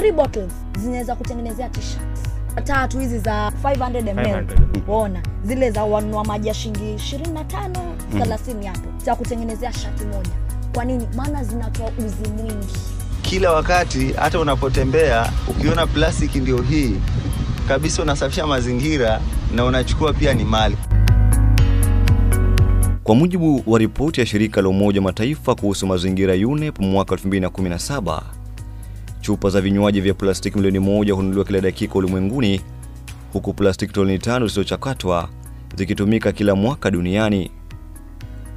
three bottles zinaweza kutengenezea t-shirts tatu hizi za 500 ml 500 zile za wanunua maji ya shilingi 25 30 hapo. Za kutengenezea shati moja. Kwa nini? Maana zinatoa uzi mwingi. Kila wakati hata unapotembea ukiona plastiki ndio hii kabisa unasafisha mazingira na unachukua pia ni mali. Kwa mujibu wa ripoti ya shirika la Umoja Mataifa kuhusu mazingira UNEP mwaka 2017, chupa za vinywaji vya plastiki milioni moja hununuliwa kila dakika ulimwenguni, huku plastiki toni tano zisizochakatwa zikitumika kila mwaka duniani.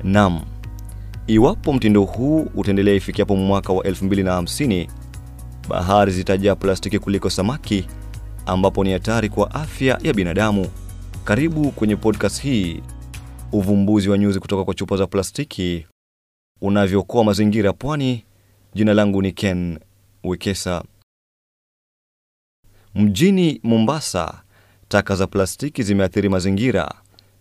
Nam, iwapo mtindo huu utaendelea ifikiapo mwaka wa 2050, bahari zitajaa plastiki kuliko samaki, ambapo ni hatari kwa afya ya binadamu. Karibu kwenye podcast hii uvumbuzi wa nyuzi kutoka kwa chupa za plastiki unavyokoa mazingira pwani. Jina langu ni Ken Wekesa. Mjini Mombasa, taka za plastiki zimeathiri mazingira,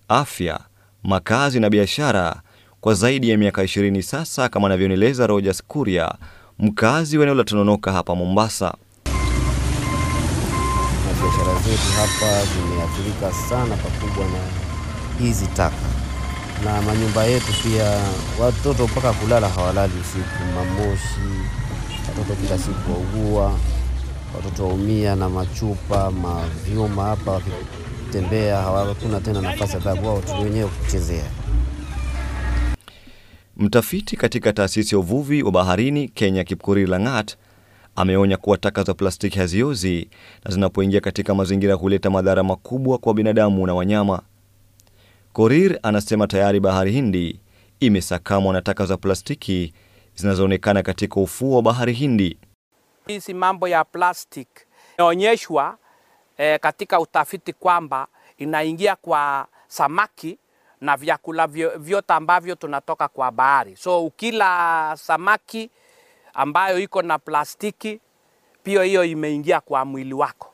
afya, makazi na biashara kwa zaidi ya miaka 20 sasa, kama anavyoeleza Rogers Kuria, mkazi wa eneo la Tononoka hapa Mombasa. na biashara zetu hapa zimeathirika sana pakubwa na hizi taka, na manyumba yetu pia, watoto mpaka kulala hawalali usiku, mamoshi, watoto kila siku waugua, watoto waumia na machupa, mavyuma hapa, wakitembea hawakuna tena nafasi hata wao watoto wenyewe kuchezea. Mtafiti katika taasisi ya uvuvi wa baharini Kenya, Kipkorir Langat, ameonya kuwa taka za plastiki haziozi na zinapoingia katika mazingira huleta madhara makubwa kwa binadamu na wanyama. Korir anasema tayari bahari Hindi imesakamwa na taka za plastiki zinazoonekana katika ufuo wa bahari Hindi. Hizi mambo ya plastic imeonyeshwa eh, katika utafiti kwamba inaingia kwa samaki na vyakula vyote ambavyo tunatoka kwa bahari. So ukila samaki ambayo iko na plastiki, pia hiyo imeingia kwa mwili wako.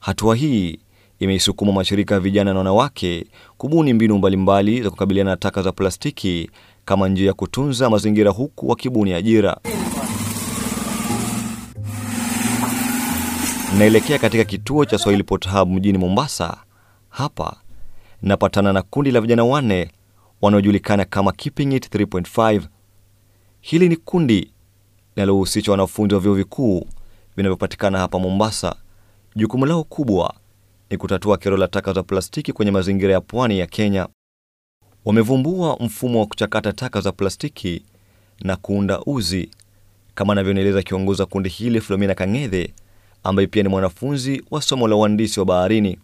Hatua hii imeisukuma mashirika ya vijana na wanawake kubuni mbinu mbalimbali za kukabiliana na taka za plastiki kama njia ya kutunza mazingira huku wakibuni ajira. Naelekea katika kituo cha Swahili Pot Hub mjini Mombasa. Hapa napatana na kundi la vijana wanne wanaojulikana kama Keeping It 3.5. Hili ni kundi linalohusisha wanafunzi wa vyuo vikuu vinavyopatikana hapa Mombasa. Jukumu lao kubwa ni kutatua kero la taka za plastiki kwenye mazingira ya pwani ya Kenya. Wamevumbua mfumo wa kuchakata taka za plastiki na kuunda uzi, kama anavyoeleza kiongozi wa kundi hili Flomina Kang'ethe, ambaye pia ni mwanafunzi wa somo la uhandisi wa baharini.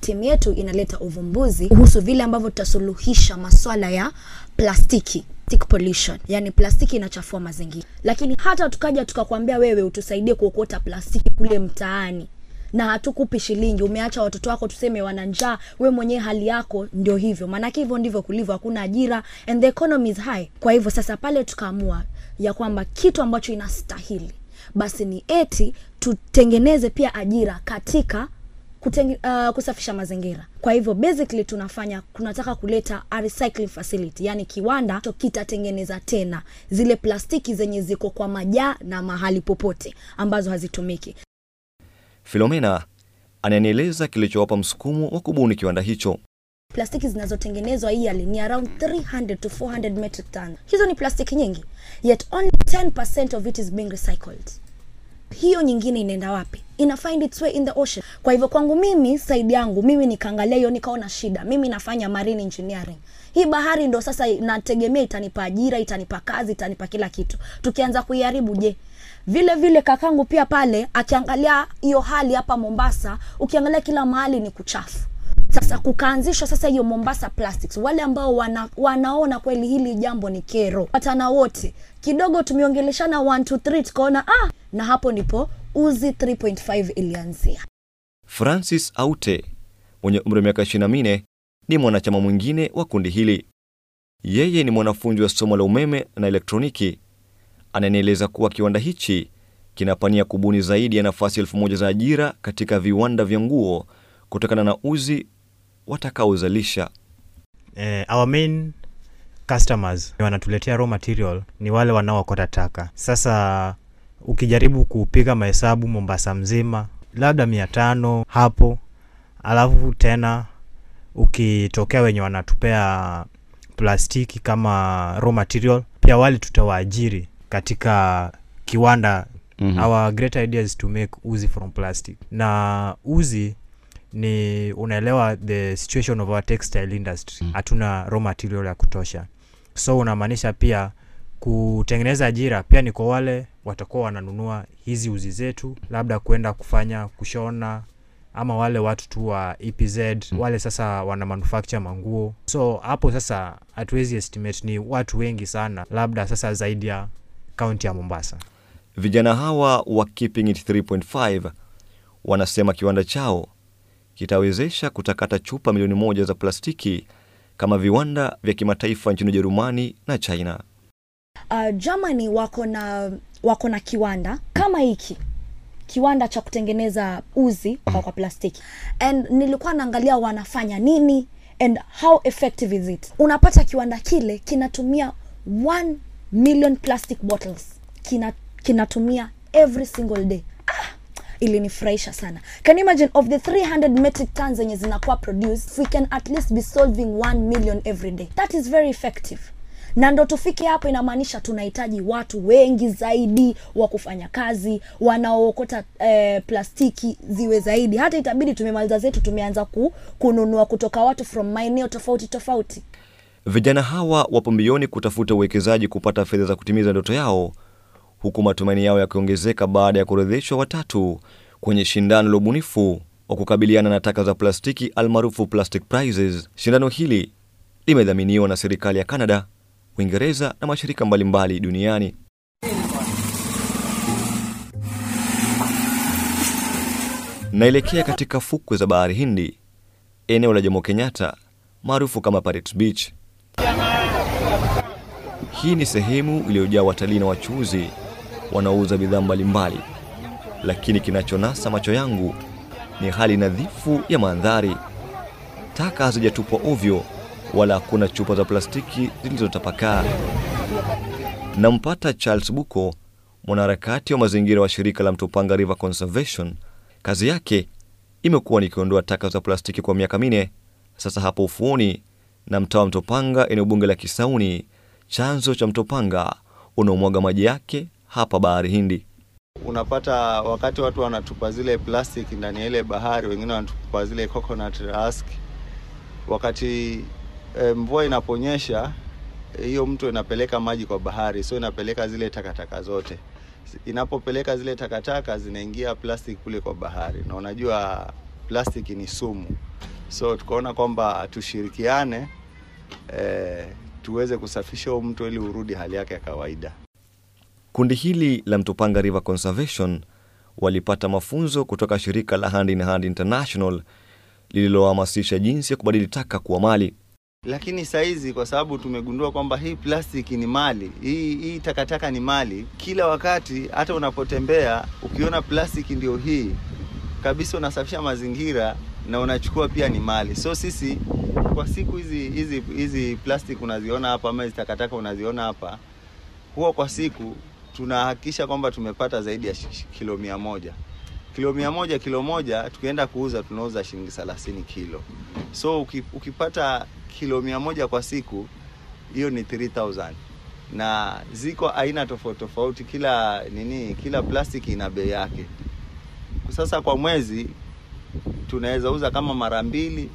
timu yetu inaleta uvumbuzi kuhusu vile ambavyo tutasuluhisha maswala ya plastiki pollution yani plastiki inachafua mazingira lakini hata tukaja tukakwambia wewe utusaidie kuokota plastiki kule mtaani na hatukupi shilingi. Umeacha watoto wako tuseme wana njaa we mwenyewe hali yako ndio hivyo. Maanake hivyo ndivyo kulivyo hakuna ajira and the economy is high. Kwa hivyo sasa pale tukaamua ya kwamba kitu ambacho inastahili basi ni eti tutengeneze pia ajira katika kutenge, uh, kusafisha mazingira. Kwa hivyo basically tunafanya tunataka kuleta a recycling facility yani kiwanda kitatengeneza tena zile plastiki zenye ziko kwa majaa na mahali popote ambazo hazitumiki Filomena ananieleza kilichowapa msukumo wa kubuni kiwanda hicho. plastiki zinazotengenezwa yearly ni around 300 to 400 metric ton. Hizo ni plastiki nyingi yet only 10% of it is being recycled. Hiyo nyingine inaenda wapi? Ina find its way in the ocean. Kwa hivyo kwangu mimi saidi yangu mimi nikaangalia hiyo nikaona shida. Mimi nafanya marine engineering. Hii bahari ndo sasa nategemea itanipa ajira itanipa kazi itanipa kila kitu. Tukianza kuiharibu je vile vile kakangu pia pale akiangalia hiyo hali hapa mombasa ukiangalia kila mahali ni kuchafu sasa kukaanzishwa sasa hiyo mombasa plastics wale ambao wana, wanaona kweli hili jambo ni kero patana wote kidogo tumeongeleshana 1 2 3 tukaona ah na hapo ndipo uzi 3.5 ilianzia Francis Aute mwenye umri wa miaka 24 ni mwanachama mwingine wa kundi hili. Yeye ni mwanafunzi wa somo la umeme na elektroniki. Ananieleza kuwa kiwanda hichi kinapania kubuni zaidi ya nafasi elfu moja za ajira katika viwanda vya nguo kutokana na uzi watakaozalisha. eh, our main customers wanatuletea raw material ni wale wanaokota taka sasa ukijaribu kupiga mahesabu mombasa mzima labda mia tano hapo alafu tena ukitokea wenye wanatupea plastiki kama raw material pia wale tutawaajiri katika kiwanda Mhm. our great idea is to make uzi from plastic. Na uzi ni unaelewa the situation of our textile industry. Hatuna raw material ya kutosha. So unamaanisha pia kutengeneza ajira pia ni kwa wale watakuwa wananunua hizi uzi zetu labda kwenda kufanya kushona ama wale watu tu wa epz wale sasa wana manufacture manguo. So hapo sasa hatuwezi estimate ni watu wengi sana labda sasa zaidi ya kaunti ya mombasa. Vijana hawa wa Keeping It 3.5 wanasema kiwanda chao kitawezesha kutakata chupa milioni moja za plastiki kama viwanda vya kimataifa nchini Ujerumani na China. uh, germany wako na wako na kiwanda kama hiki kiwanda cha kutengeneza uzi kwa, kwa plastiki. And nilikuwa naangalia wanafanya nini and how effective is it. Unapata kiwanda kile kinatumia 1 million plastic bottles Kina, kinatumia every single day. Ah, ilinifurahisha sana. Can you imagine of the 300 metric tons zenye zinakuwa produced we can at least be solving 1 million every day. That is very effective. Na ndo tufike hapo inamaanisha tunahitaji watu wengi zaidi wa kufanya kazi wanaookota eh, plastiki ziwe zaidi. Hata itabidi tumemaliza zetu tumeanza ku, kununua kutoka watu from maeneo tofauti tofauti Vijana hawa wapo mbioni kutafuta uwekezaji kupata fedha za kutimiza ndoto yao, huku matumaini yao yakiongezeka baada ya kuorodheshwa watatu kwenye shindano la ubunifu wa kukabiliana na taka za plastiki almaarufu Plastic Prizes. Shindano hili limedhaminiwa na serikali ya Canada, Uingereza na mashirika mbalimbali duniani. Naelekea katika fukwe za bahari Hindi, eneo la Jomo Kenyatta maarufu kama Pirates Beach. Hii ni sehemu iliyojaa watalii na wachuuzi wanaouza bidhaa mbalimbali, lakini kinachonasa macho yangu ni hali nadhifu ya mandhari. Taka hazijatupwa ovyo, wala hakuna chupa za plastiki zilizotapakaa. Nampata Charles Buko, mwanaharakati wa mazingira wa shirika la Mtopanga River Conservation. Kazi yake imekuwa ni kuondoa taka za plastiki kwa miaka minne sasa. Hapo ufuoni na mtaa wa Mtopanga, eneo bunge la Kisauni, chanzo cha Mtopanga unaomwaga maji yake hapa bahari Hindi. unapata wakati watu wanatupa zile plastic ndani ya ile bahari, wengine wanatupa zile coconut husk. Wakati e, mvua inaponyesha hiyo mto inapeleka maji kwa bahari, so inapeleka zile takataka zote. Inapopeleka zile takataka zinaingia plastic kule kwa bahari, na unajua plastic ni sumu, so tukaona kwamba tushirikiane eh, tuweze kusafisha huu mto ili urudi hali yake ya kawaida. Kundi hili la Mtopanga River Conservation walipata mafunzo kutoka shirika la Hand in Hand International lililohamasisha jinsi ya kubadili taka kuwa mali. lakini saizi kwa sababu tumegundua kwamba hii plastiki ni mali hii, hii takataka ni mali kila wakati hata unapotembea ukiona plastiki ndio hii kabisa unasafisha mazingira na unachukua pia ni mali. So sisi kwa siku hizi hizi hizi plastic unaziona hapa ama hizi takataka unaziona hapa huwa kwa siku tunahakikisha kwamba tumepata zaidi ya kilo mia moja. Kilo mia moja kilo moja tukienda kuuza tunauza shilingi thelathini kilo. So ukipata kilo mia moja kwa siku hiyo ni 3000 na ziko aina tofauti tofauti kila nini kila plastiki ina bei yake. Sasa kwa mwezi tunaweza uza kama mara mbili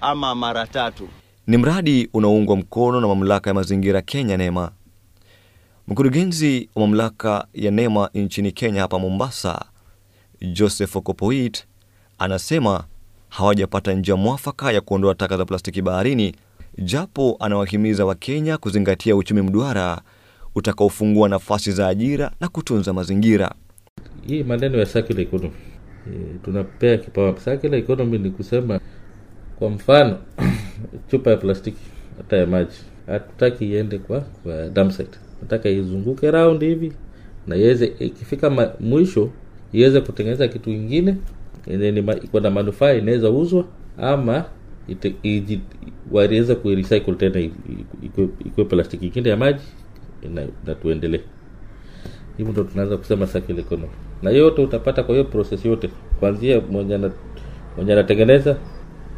ama mara tatu Ni mradi unaoungwa mkono na mamlaka ya mazingira Kenya, NEMA. Mkurugenzi wa mamlaka ya NEMA nchini Kenya hapa Mombasa, Joseph Okopoit, anasema hawajapata njia mwafaka ya kuondoa taka za plastiki baharini, japo anawahimiza Wakenya kuzingatia uchumi mduara utakaofungua nafasi za ajira na kutunza mazingira. hii maneno ya circular economy e, tunapea kipawa. Circular economy ni kusema kwa mfano chupa ya plastiki hata ya maji hatutaki iende kwa kwa dump nataka izunguke round hivi na iweze ikifika mwisho iweze kutengeneza kitu ingine iko na manufaa inaweza uzwa ama waliweza kurecycle tena i- i- ikue- ikue plastiki ingine ya maji na, na tuendelee hivyo ndo tunaweza kusema circular economy na yote utapata kwa hiyo process yote. Kuanzia mwenye na, mwenye anatengeneza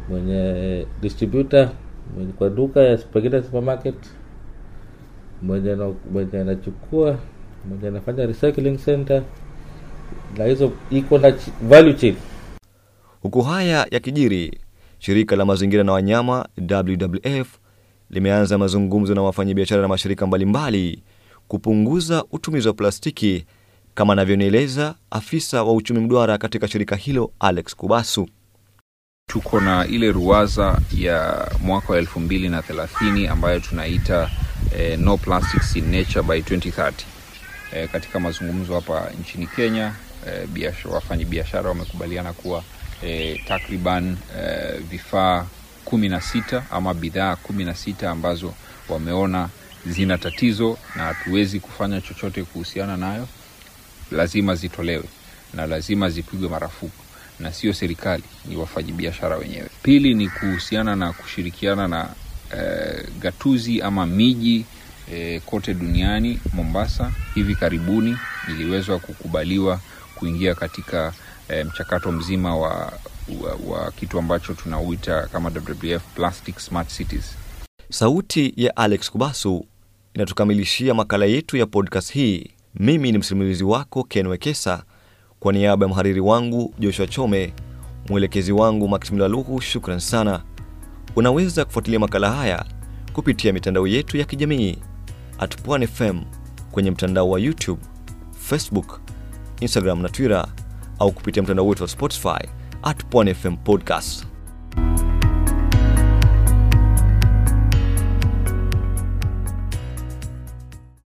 mwenye distributor mwenye kwa duka ya pengine supermarket mwenye na, mwenye anachukua mwenye anafanya recycling center na hizo iko na value chain. Huku haya yakijiri, shirika la mazingira na wanyama WWF limeanza mazungumzo na wafanyabiashara na mashirika mbalimbali kupunguza utumizi wa plastiki, kama anavyonieleza afisa wa uchumi mduara katika shirika hilo Alex Kubasu. tuko na ile ruwaza ya mwaka wa elfu mbili na thelathini ambayo tunaita eh, no plastics in nature by 2030 eh, katika mazungumzo hapa nchini kenya eh, wafanyi wafanyabiashara wamekubaliana kuwa eh, takriban eh, vifaa kumi na sita ama bidhaa kumi na sita ambazo wameona zina tatizo na hatuwezi kufanya chochote kuhusiana nayo lazima zitolewe na lazima zipigwe marufuku na sio serikali ni wafanyabiashara wenyewe. Pili ni kuhusiana na kushirikiana na eh, gatuzi ama miji eh, kote duniani mombasa. Hivi karibuni iliweza kukubaliwa kuingia katika eh, mchakato mzima wa, wa, wa kitu ambacho tunauita kama wwf plastic smart cities Sauti ya Alex Kubasu inatukamilishia makala yetu ya podcast hii. Mimi ni msimulizi wako Ken Wekesa, kwa niaba ya mhariri wangu Joshua Chome, mwelekezi wangu Maximila Luhu, shukran sana. Unaweza kufuatilia makala haya kupitia mitandao yetu ya kijamii at Pwani FM kwenye mtandao wa YouTube, Facebook, Instagram na Twitter au kupitia mtandao wetu wa Spotify at Pwani FM Podcast.